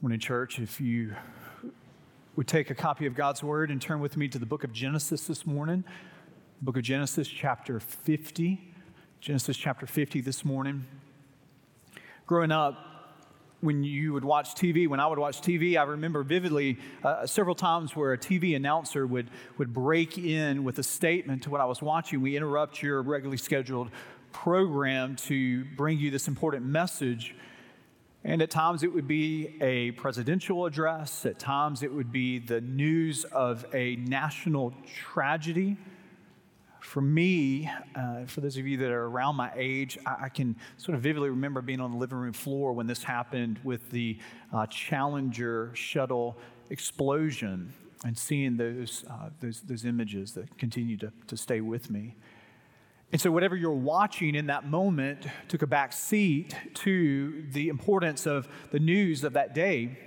Morning, church. If you would take a copy of God's Word and turn with me to the book of Genesis this morning, book of Genesis, chapter 50. Genesis, chapter 50 this morning. Growing up, when you would watch TV, when I would watch TV, I remember vividly uh, several times where a TV announcer would, would break in with a statement to what I was watching. We interrupt your regularly scheduled program to bring you this important message and at times it would be a presidential address, at times it would be the news of a national tragedy. For me, uh, for those of you that are around my age, I, I, can sort of vividly remember being on the living room floor when this happened with the uh, Challenger shuttle explosion and seeing those, uh, those, those images that continue to, to stay with me. And so, whatever you're watching in that moment took a back seat to the importance of the news of that day.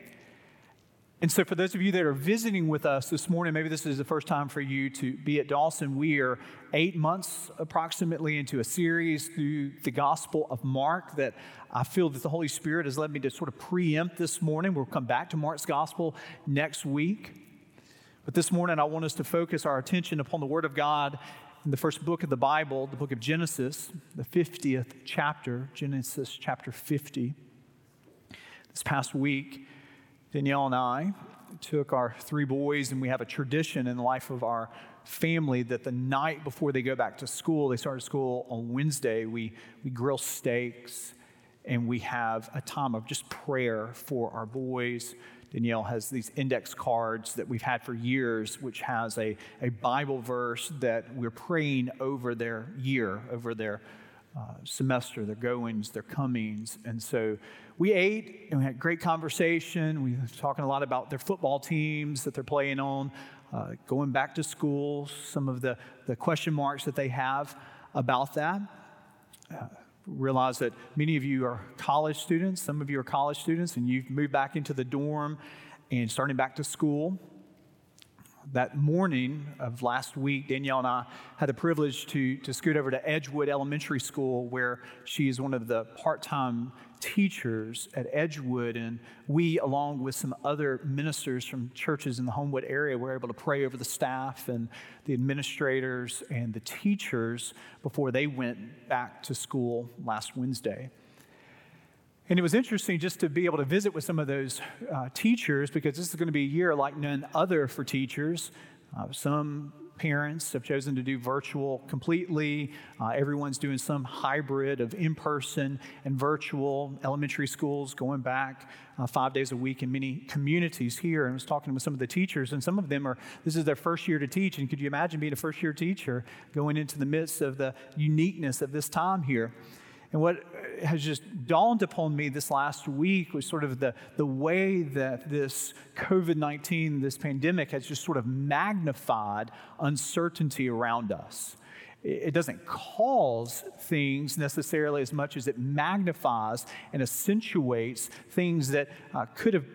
And so, for those of you that are visiting with us this morning, maybe this is the first time for you to be at Dawson. We are eight months approximately into a series through the Gospel of Mark that I feel that the Holy Spirit has led me to sort of preempt this morning. We'll come back to Mark's Gospel next week. But this morning, I want us to focus our attention upon the Word of God in the first book of the Bible, the book of Genesis, the 50th chapter, Genesis chapter 50. This past week, Danielle and I took our three boys, and we have a tradition in the life of our family that the night before they go back to school, they start school on Wednesday, we, we grill steaks and we have a time of just prayer for our boys Danielle has these index cards that we've had for years, which has a, a Bible verse that we're praying over their year, over their uh, semester, their goings, their comings. And so we ate and we had great conversation. We were talking a lot about their football teams that they're playing on, uh, going back to school, some of the, the question marks that they have about that. Uh, realize that many of you are college students, some of you are college students, and you've moved back into the dorm and starting back to school. That morning of last week, Danielle and I had the privilege to, to scoot over to Edgewood Elementary School, where she is one of the part time teachers at Edgewood, and we, along with some other ministers from churches in the Homewood area, were able to pray over the staff and the administrators and the teachers before they went back to school last Wednesday. And it was interesting just to be able to visit with some of those uh, teachers because this is going to be a year like none other for teachers. Uh, some parents have chosen to do virtual completely. Uh, everyone's doing some hybrid of in person and virtual. Elementary schools going back uh, five days a week in many communities here. And I was talking with some of the teachers, and some of them are, this is their first year to teach. And could you imagine being a first year teacher going into the midst of the uniqueness of this time here? And what has just dawned upon me this last week was sort of the, the way that this COVID 19, this pandemic, has just sort of magnified uncertainty around us. It doesn't cause things necessarily as much as it magnifies and accentuates things that uh, could have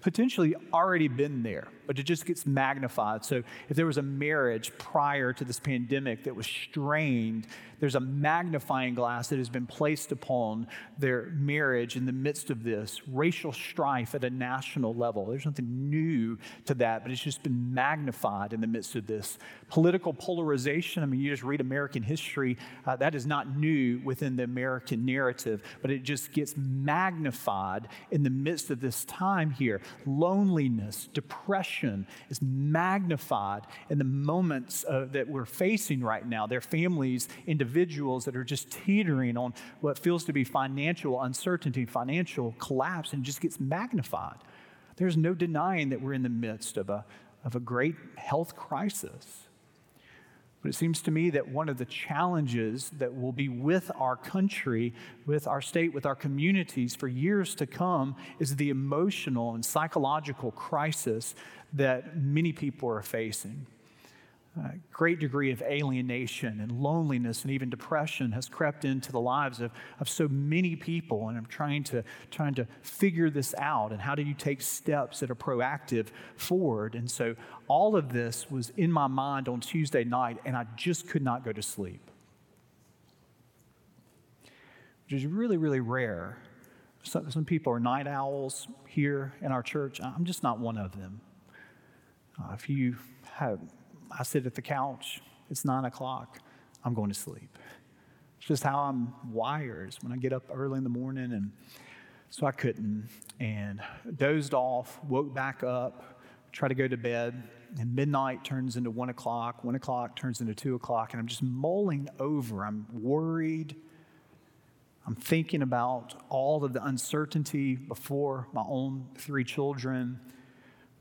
potentially already been there but it just gets magnified. So if there was a marriage prior to this pandemic that was strained, there's a magnifying glass that has been placed upon their marriage in the midst of this racial strife at a national level. There's nothing new to that, but it's just been magnified in the midst of this. Political polarization, I mean, you just read American history, uh, that is not new within the American narrative, but it just gets magnified in the midst of this time here. Loneliness, depression, depression is magnified in the moments uh, that we're facing right now. There are families, individuals that are just teetering on what feels to be financial uncertainty, financial collapse, and just gets magnified. There's no denying that we're in the midst of a, of a great health crisis. But it seems to me that one of the challenges that will be with our country, with our state, with our communities for years to come is the emotional and psychological crisis that many people are facing. A great degree of alienation and loneliness and even depression has crept into the lives of, of so many people. And I'm trying to, trying to figure this out. And how do you take steps that are proactive forward? And so all of this was in my mind on Tuesday night, and I just could not go to sleep, which is really, really rare Some, some people are night owls here in our church. I'm just not one of them. Uh, if you have, I sit at the couch, it's nine o'clock, I'm going to sleep. It's just how I'm wired when I get up early in the morning. And so I couldn't. And dozed off, woke back up, tried to go to bed. And midnight turns into one o'clock, one o'clock turns into two o'clock. And I'm just mulling over. I'm worried. I'm thinking about all of the uncertainty before my own three children,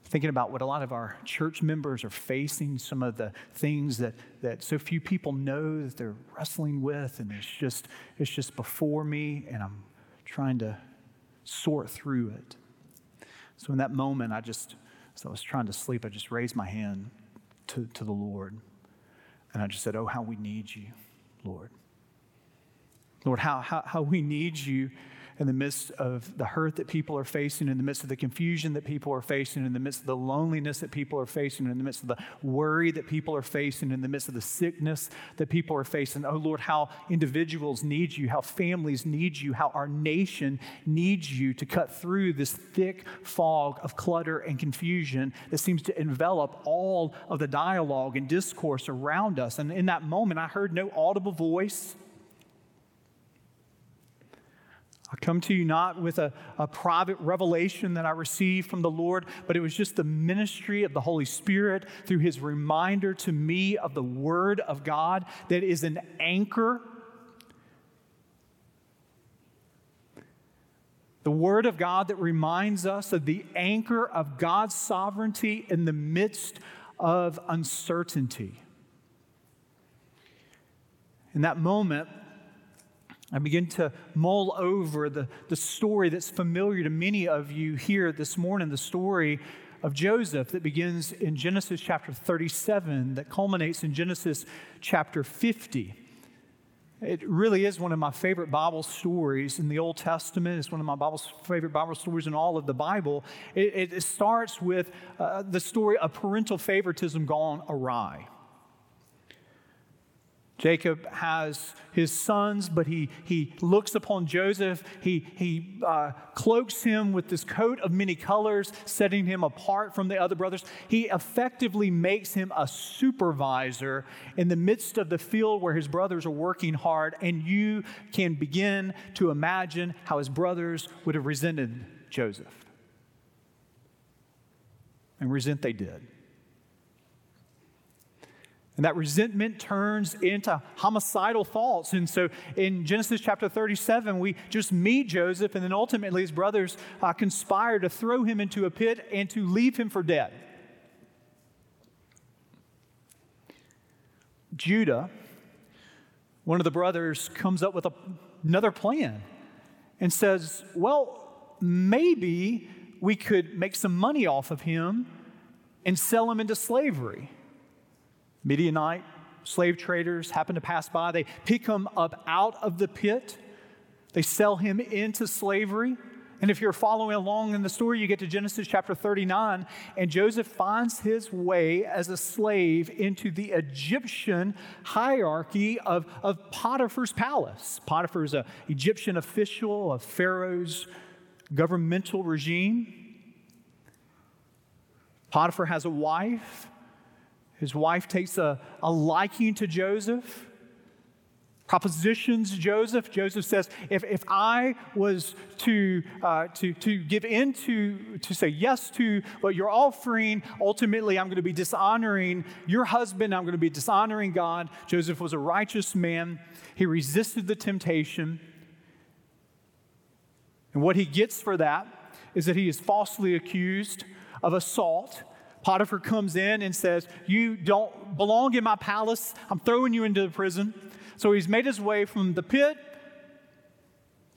thinking about what a lot of our church members are facing, some of the things that, that so few people know that they're wrestling with, and it's just, it's just before me, and I'm trying to sort through it. So in that moment, I just, as I was trying to sleep, I just raised my hand to, to the Lord, and I just said, Oh, how we need you, Lord. Lord, how, how, how we need you in the midst of the hurt that people are facing, in the midst of the confusion that people are facing, in the midst of the loneliness that people are facing, in the midst of the worry that people are facing, in the midst of the sickness that people are facing. Oh Lord, how individuals need you, how families need you, how our nation needs you to cut through this thick fog of clutter and confusion that seems to envelop all of the dialogue and discourse around us. And in that moment, I heard no audible voice. I come to you not with a, a private revelation that I received from the Lord, but it was just the ministry of the Holy Spirit through his reminder to me of the Word of God that is an anchor. The Word of God that reminds us of the anchor of God's sovereignty in the midst of uncertainty. In that moment, I begin to mull over the, the story that's familiar to many of you here this morning the story of Joseph that begins in Genesis chapter 37, that culminates in Genesis chapter 50. It really is one of my favorite Bible stories in the Old Testament. It's one of my Bible's favorite Bible stories in all of the Bible. It, it starts with uh, the story of parental favoritism gone awry. Jacob has his sons, but he, he looks upon Joseph. He, he uh, cloaks him with this coat of many colors, setting him apart from the other brothers. He effectively makes him a supervisor in the midst of the field where his brothers are working hard. And you can begin to imagine how his brothers would have resented Joseph. And resent they did. And that resentment turns into homicidal thoughts. And so in Genesis chapter 37, we just meet Joseph, and then ultimately his brothers uh, conspire to throw him into a pit and to leave him for dead. Judah, one of the brothers, comes up with a, another plan and says, Well, maybe we could make some money off of him and sell him into slavery. Midianite slave traders happen to pass by. They pick him up out of the pit, they sell him into slavery. And if you're following along in the story, you get to Genesis chapter 39, and Joseph finds his way as a slave into the Egyptian hierarchy of, of Potiphar's palace. Potiphar is an Egyptian official of Pharaoh's governmental regime. Potiphar has a wife his wife takes a, a liking to Joseph, propositions Joseph. Joseph says, if, if I was to, uh, to, to give in to, to say yes to what you're offering, ultimately I'm going to be dishonoring your husband, I'm going to be dishonoring God. Joseph was a righteous man, he resisted the temptation. And what he gets for that is that he is falsely accused of assault Potiphar comes in and says, You don't belong in my palace. I'm throwing you into the prison. So he's made his way from the pit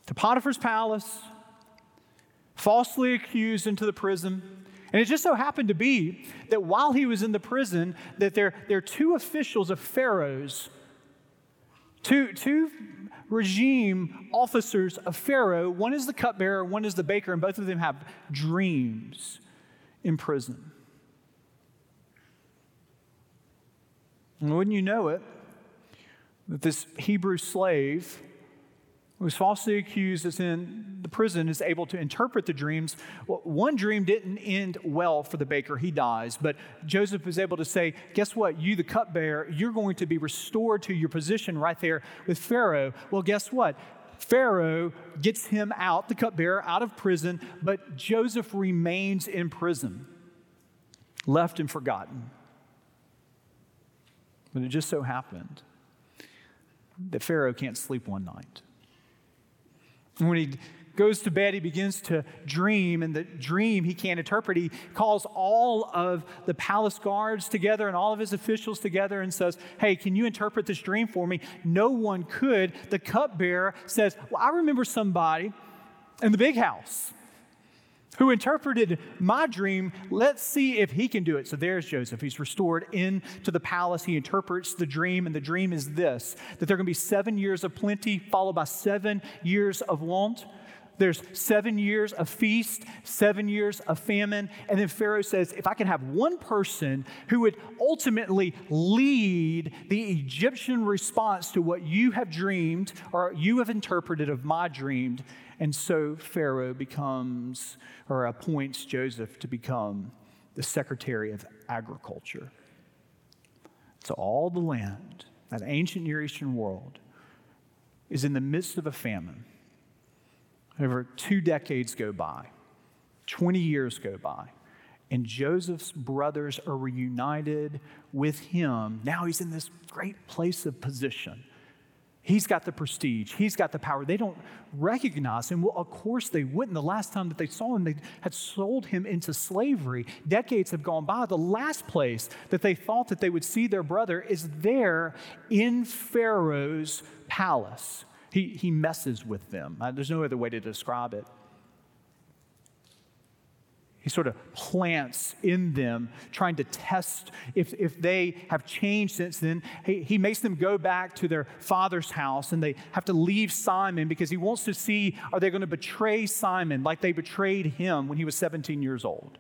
to Potiphar's palace, falsely accused into the prison. And it just so happened to be that while he was in the prison, that there, there are two officials of Pharaoh's, two, two regime officers of Pharaoh. One is the cupbearer, one is the baker, and both of them have dreams in prison. And wouldn't you know it, that this Hebrew slave who was falsely accused, is in the prison, is able to interpret the dreams. Well, one dream didn't end well for the baker, he dies. But Joseph is able to say, Guess what? You, the cupbearer, you're going to be restored to your position right there with Pharaoh. Well, guess what? Pharaoh gets him out, the cupbearer, out of prison, but Joseph remains in prison, left and forgotten. But it just so happened that Pharaoh can't sleep one night. And when he goes to bed, he begins to dream, and the dream he can't interpret. He calls all of the palace guards together and all of his officials together and says, Hey, can you interpret this dream for me? No one could. The cupbearer says, Well, I remember somebody in the big house who interpreted my dream. Let's see if he can do it. So there's Joseph. He's restored into the palace. He interprets the dream, and the dream is this that there are going to be seven years of plenty, followed by seven years of want. There's seven years of feast, seven years of famine. And then Pharaoh says, if I can have one person who would ultimately lead the Egyptian response to what you have dreamed or you have interpreted of my dreamed. And so Pharaoh becomes or appoints Joseph to become the Secretary of Agriculture. So all the land, that ancient Near Eastern world, is in the midst of a famine. Over two decades go by, 20 years go by, and Joseph's brothers are reunited with him. Now he's in this great place of position. He's got the prestige. He's got the power. They don't recognize him. Well, of course they wouldn't. The last time that they saw him, they had sold him into slavery. Decades have gone by. The last place that they thought that they would see their brother is there in Pharaoh's palace. He, he messes with them. Uh, there's no other way to describe it. He sort of plants in them, trying to test if, if they have changed since then. He, he makes them go back to their father's house and they have to leave Simeon because he wants to see are they going to betray Simeon like they betrayed him when he was 17 years old.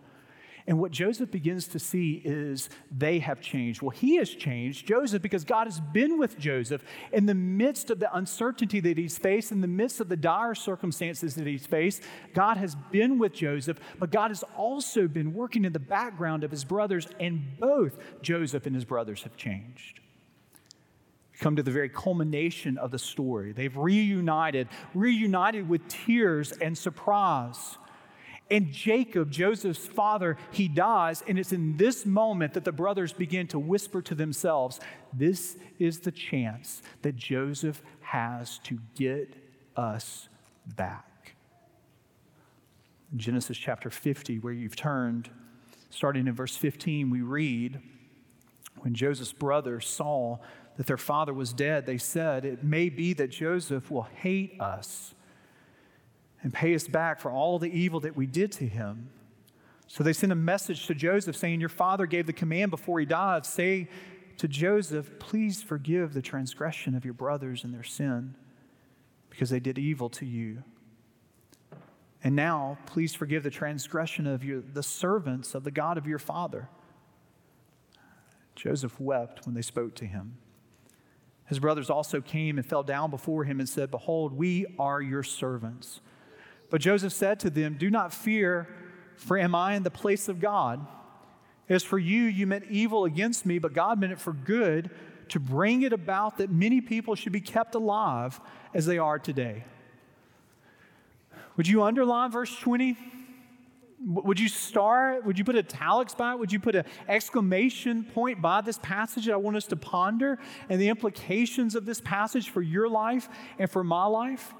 And what Joseph begins to see is they have changed. Well, he has changed, Joseph, because God has been with Joseph in the midst of the uncertainty that he's faced, in the midst of the dire circumstances that he's faced. God has been with Joseph, but God has also been working in the background of his brothers, and both Joseph and his brothers have changed come to the very culmination of the story. They've reunited, reunited with tears and surprise. And Jacob, Joseph's father, he dies. And it's in this moment that the brothers begin to whisper to themselves this is the chance that Joseph has to get us back. In Genesis chapter 50, where you've turned, starting in verse 15, we read when Joseph's brothers saw that their father was dead, they said, It may be that Joseph will hate us and pay us back for all the evil that we did to him. So they sent a message to Joseph saying, Your father gave the command before he died. Say to Joseph, Please forgive the transgression of your brothers and their sin, because they did evil to you. And now, please forgive the transgression of your, the servants of the God of your father. Joseph wept when they spoke to him. His brothers also came and fell down before him and said, Behold, we are your servants. But Joseph said to them, Do not fear, for am I in the place of God? As for you, you meant evil against me, but God meant it for good to bring it about that many people should be kept alive as they are today. Would you underline verse 20? Would you star Would you put italics by it? Would you put an exclamation point by this passage that I want us to ponder and the implications of this passage for your life and for my life?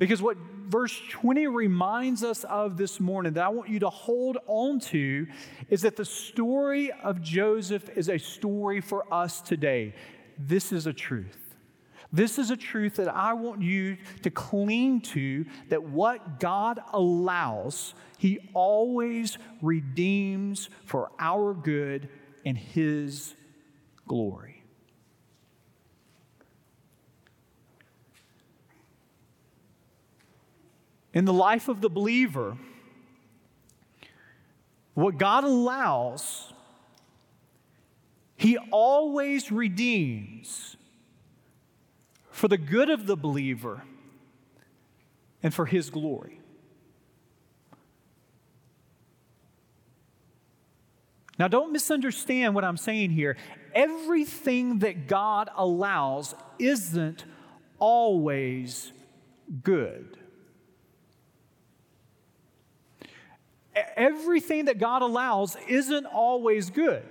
Because what verse 20 reminds us of this morning that I want you to hold on to is that the story of Joseph is a story for us today. This is a truth. This is a truth that I want you to cling to that what God allows, He always redeems for our good and His glory. In the life of the believer, what God allows, He always redeems for the good of the believer and for His glory. Now, don't misunderstand what I'm saying here. Everything that God allows isn't always good. Everything that God allows isn't always good.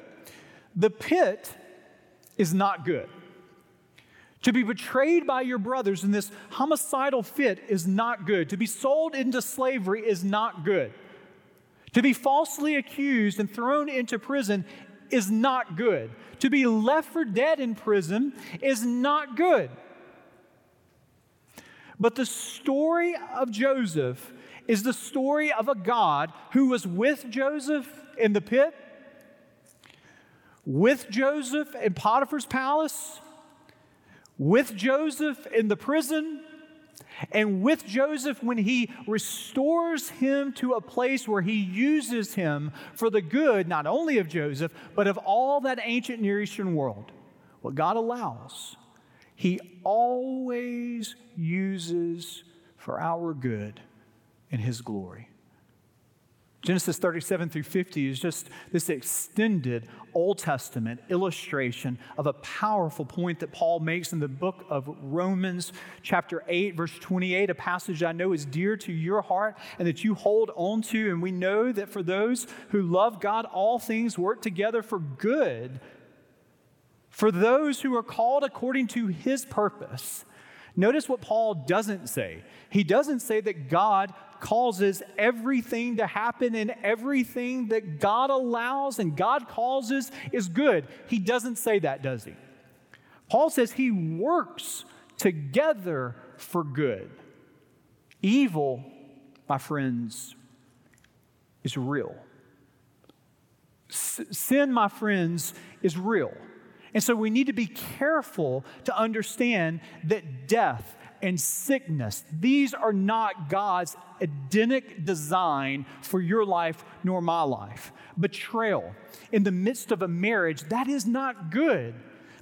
The pit is not good. To be betrayed by your brothers in this homicidal fit is not good. To be sold into slavery is not good. To be falsely accused and thrown into prison is not good. To be left for dead in prison is not good. But the story of Joseph is the story of a God who was with Joseph in the pit, with Joseph in Potiphar's palace, with Joseph in the prison, and with Joseph, when he restores him to a place where he uses him for the good, not only of Joseph, but of all that ancient Near Eastern world, what God allows, he always uses for our good and his glory. Genesis 37 through 50 is just this extended Old Testament illustration of a powerful point that Paul makes in the book of Romans, chapter 8, verse 28, a passage I know is dear to your heart and that you hold on to. And we know that for those who love God, all things work together for good. For those who are called according to his purpose. Notice what Paul doesn't say. He doesn't say that God causes everything to happen and everything that God allows and God causes is good. He doesn't say that, does he? Paul says he works together for good. Evil, my friends, is real. Sin, my friends, is real. And so we need to be careful to understand that death and sickness. These are not God's Edenic design for your life nor my life. Betrayal in the midst of a marriage, that is not good.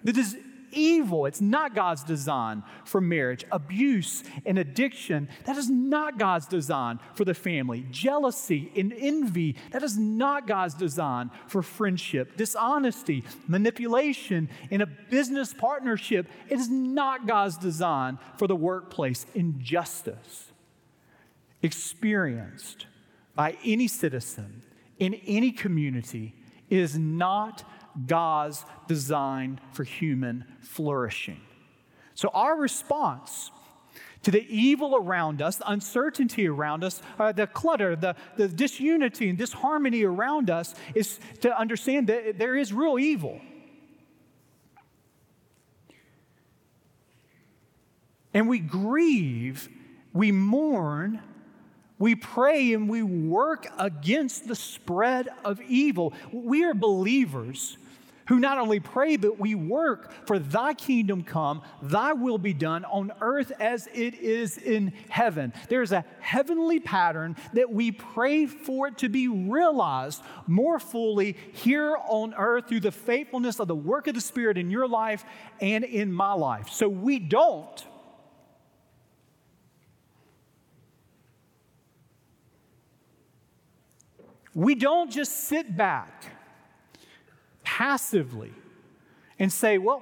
That is evil. It's not God's design for marriage. Abuse and addiction, that is not God's design for the family. Jealousy and envy, that is not God's design for friendship. Dishonesty, manipulation in a business partnership, it is not God's design for the workplace. Injustice experienced by any citizen in any community is not God's design for human flourishing. So, our response to the evil around us, the uncertainty around us, uh, the clutter, the, the disunity and disharmony around us is to understand that there is real evil. And we grieve, we mourn, we pray, and we work against the spread of evil. We are believers who not only pray, but we work for thy kingdom come, thy will be done on earth as it is in heaven. There's a heavenly pattern that we pray for it to be realized more fully here on earth through the faithfulness of the work of the Spirit in your life and in my life. So we don't. We don't just sit back passively and say, well,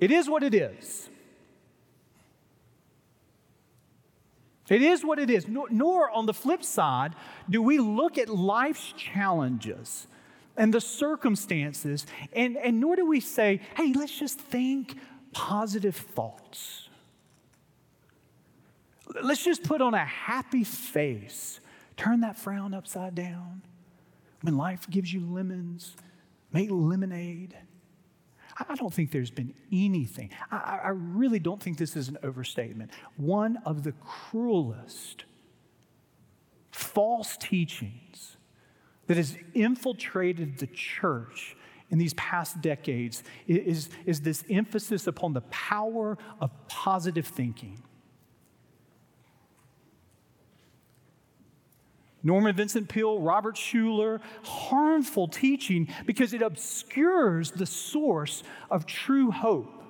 it is what it is. It is what it is. Nor, nor, on the flip side, do we look at life's challenges and the circumstances, and, and nor do we say, hey, let's just think positive thoughts. Let's just put on a happy face, turn that frown upside down. When life gives you lemons, make lemonade. I don't think there's been anything, I, I, really don't think this is an overstatement. One of the cruelest false teachings that has infiltrated the church in these past decades is, is this emphasis upon the power of positive thinking. Norman Vincent Peale, Robert Schuller, harmful teaching because it obscures the source of true hope.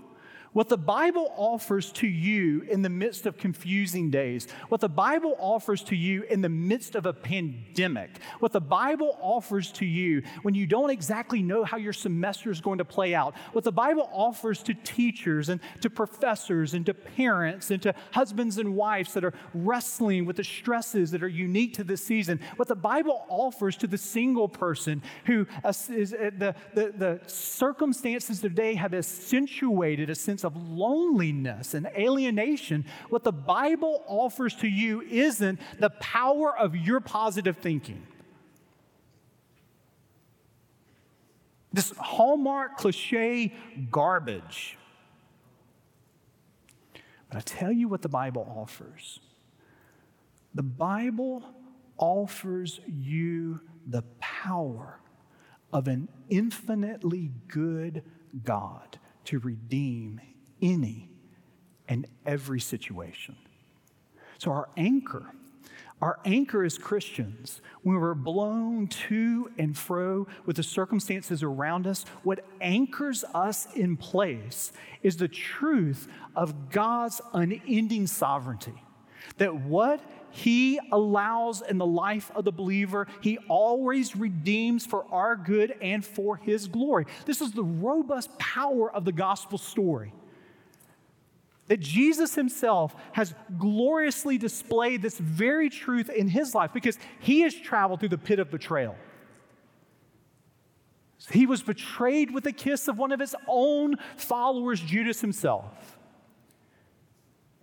What the Bible offers to you in the midst of confusing days, what the Bible offers to you in the midst of a pandemic, what the Bible offers to you when you don't exactly know how your semester is going to play out, what the Bible offers to teachers and to professors and to parents and to husbands and wives that are wrestling with the stresses that are unique to this season, what the Bible offers to the single person who is the, the, the circumstances today have accentuated a sense sense of loneliness and alienation, what the Bible offers to you isn't the power of your positive thinking. This hallmark cliche garbage. But I tell you what the Bible offers. The Bible offers you the power of an infinitely good God to redeem any and every situation. So, our anchor, our anchor as Christians, when we're blown to and fro with the circumstances around us, what anchors us in place is the truth of God's unending sovereignty. That what he allows in the life of the believer, He always redeems for our good and for His glory. This is the robust power of the gospel story. That Jesus himself has gloriously displayed this very truth in his life because he has traveled through the pit of betrayal. He was betrayed with a kiss of one of his own followers, Judas himself.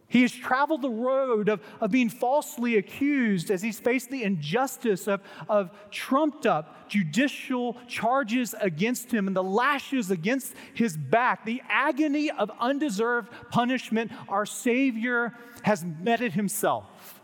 He has traveled the road of, of being falsely accused as he's faced the injustice of, of trumped up judicial charges against him and the lashes against his back, the agony of undeserved punishment. Our Savior has met it himself.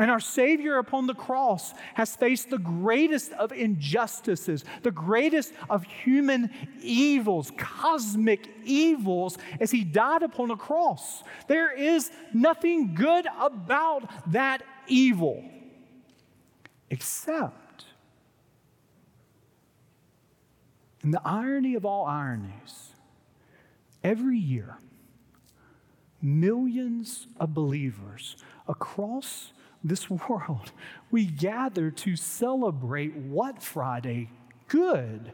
And our Savior upon the cross has faced the greatest of injustices, the greatest of human evils, cosmic evils, as He died upon the cross. There is nothing good about that evil, except, in the irony of all ironies, every year, millions of believers across this world, we gather to celebrate what Friday? Good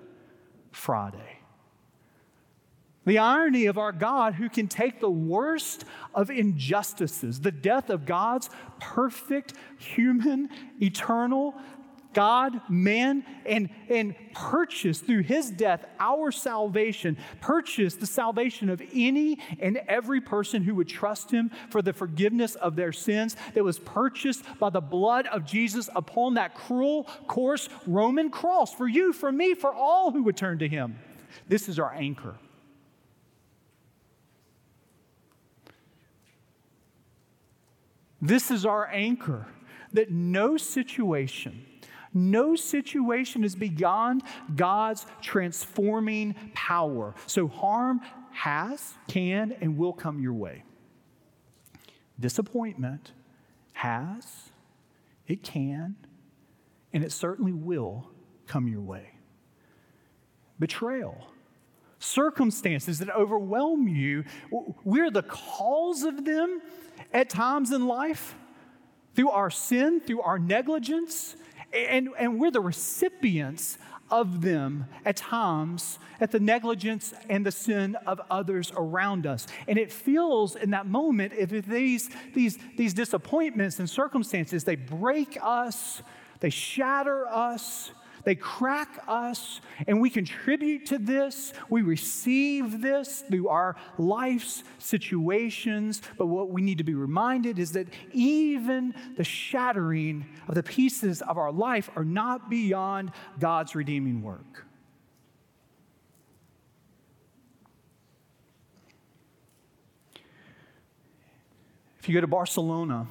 Friday. The irony of our God who can take the worst of injustices, the death of God's perfect, human, eternal, God, man, and, and purchase through his death our salvation, purchase the salvation of any and every person who would trust him for the forgiveness of their sins that was purchased by the blood of Jesus upon that cruel, coarse Roman cross for you, for me, for all who would turn to him. This is our anchor. This is our anchor that no situation, no situation is beyond God's transforming power. So harm has, can, and will come your way. Disappointment has, it can, and it certainly will come your way. Betrayal, circumstances that overwhelm you, we're the cause of them at times in life through our sin, through our negligence, and, and we're the recipients of them at times at the negligence and the sin of others around us. And it feels in that moment, if these, these, these disappointments and circumstances, they break us, they shatter us, they crack us, and we contribute to this. We receive this through our life's situations. But what we need to be reminded is that even the shattering of the pieces of our life are not beyond God's redeeming work. If you go to Barcelona,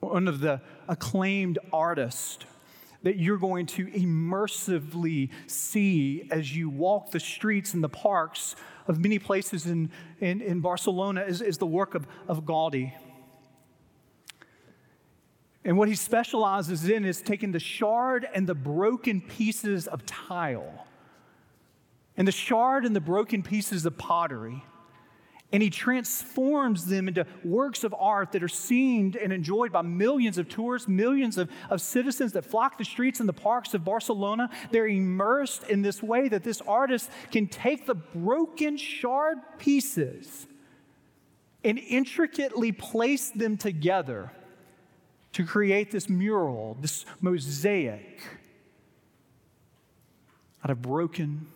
one of the acclaimed artists that you're going to immersively see as you walk the streets and the parks of many places in, in, in Barcelona is, is the work of, of Gaudi. And what he specializes in is taking the shard and the broken pieces of tile and the shard and the broken pieces of pottery. And he transforms them into works of art that are seen and enjoyed by millions of tourists, millions of, of citizens that flock the streets and the parks of Barcelona. They're immersed in this way that this artist can take the broken shard pieces and intricately place them together to create this mural, this mosaic out of broken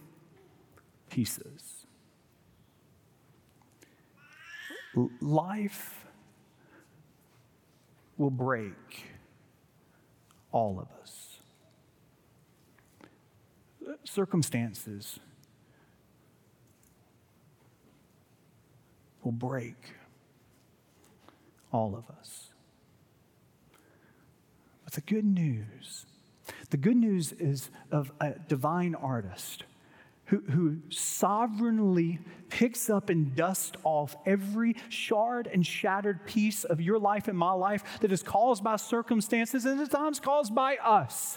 pieces. Life will break all of us. Circumstances will break all of us. But the good news, the good news is of a divine artist who, who sovereignly picks up and dusts off every shard and shattered piece of your life and my life that is caused by circumstances and at times caused by us.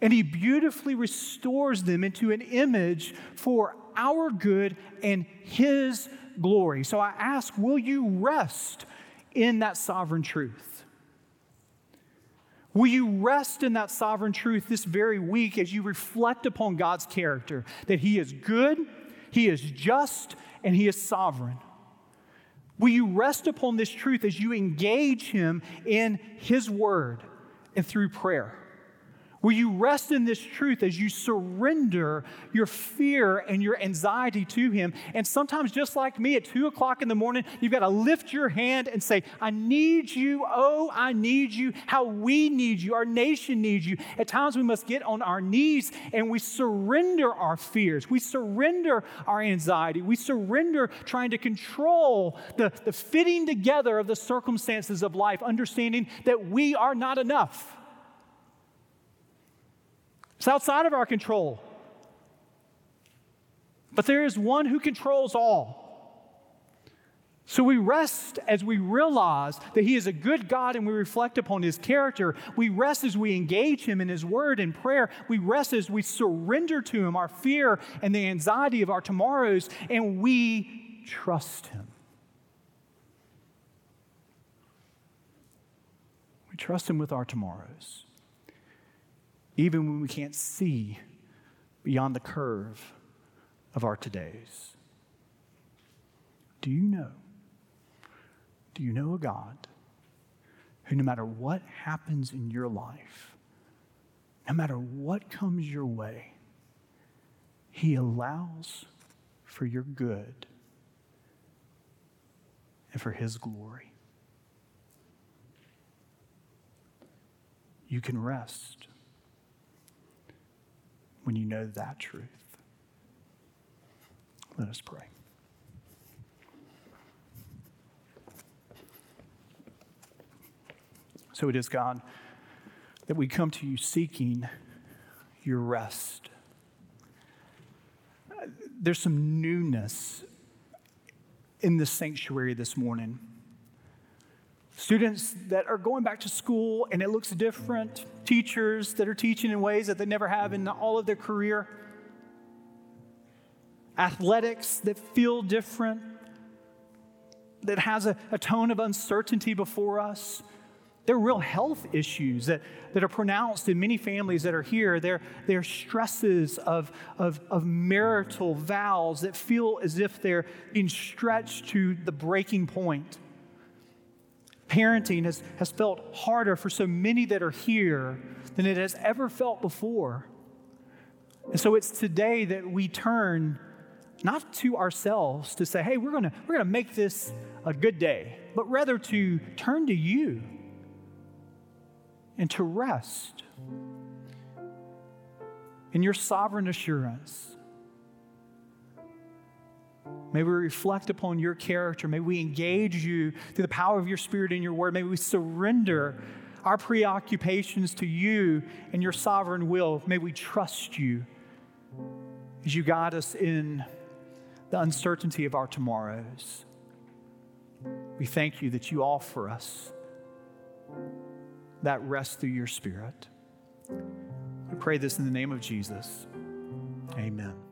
And he beautifully restores them into an image for our good and his glory. So I ask, will you rest in that sovereign truth? Will you rest in that sovereign truth this very week as you reflect upon God's character that He is good, He is just, and He is sovereign? Will you rest upon this truth as you engage Him in His word and through prayer? Will you rest in this truth as you surrender your fear and your anxiety to Him? And sometimes, just like me at two o'clock in the morning, you've got to lift your hand and say, I need you. Oh, I need you. How we need you. Our nation needs you. At times, we must get on our knees and we surrender our fears. We surrender our anxiety. We surrender trying to control the, the fitting together of the circumstances of life, understanding that we are not enough. It's outside of our control. But there is one who controls all. So we rest as we realize that He is a good God and we reflect upon His character. We rest as we engage Him in His word and prayer. We rest as we surrender to Him our fear and the anxiety of our tomorrows, and we trust Him. We trust Him with our tomorrows even when we can't see beyond the curve of our todays. Do you know? Do you know a God who, no matter what happens in your life, no matter what comes your way, He allows for your good and for His glory? You can rest when you know that truth. Let us pray. So it is, God, that we come to you seeking your rest. There's some newness in this sanctuary this morning. Students that are going back to school and it looks different. Teachers that are teaching in ways that they never have in all of their career. Athletics that feel different, that has a, a tone of uncertainty before us. There are real health issues that, that are pronounced in many families that are here. There, there are stresses of, of, of marital vows that feel as if they're being stretched to the breaking point parenting has, has felt harder for so many that are here than it has ever felt before. And so it's today that we turn not to ourselves to say, hey, we're going we're going to make this a good day, but rather to turn to you and to rest in your sovereign assurance May we reflect upon your character. May we engage you through the power of your spirit and your word. May we surrender our preoccupations to you and your sovereign will. May we trust you as you guide us in the uncertainty of our tomorrows. We thank you that you offer us that rest through your spirit. We pray this in the name of Jesus. Amen.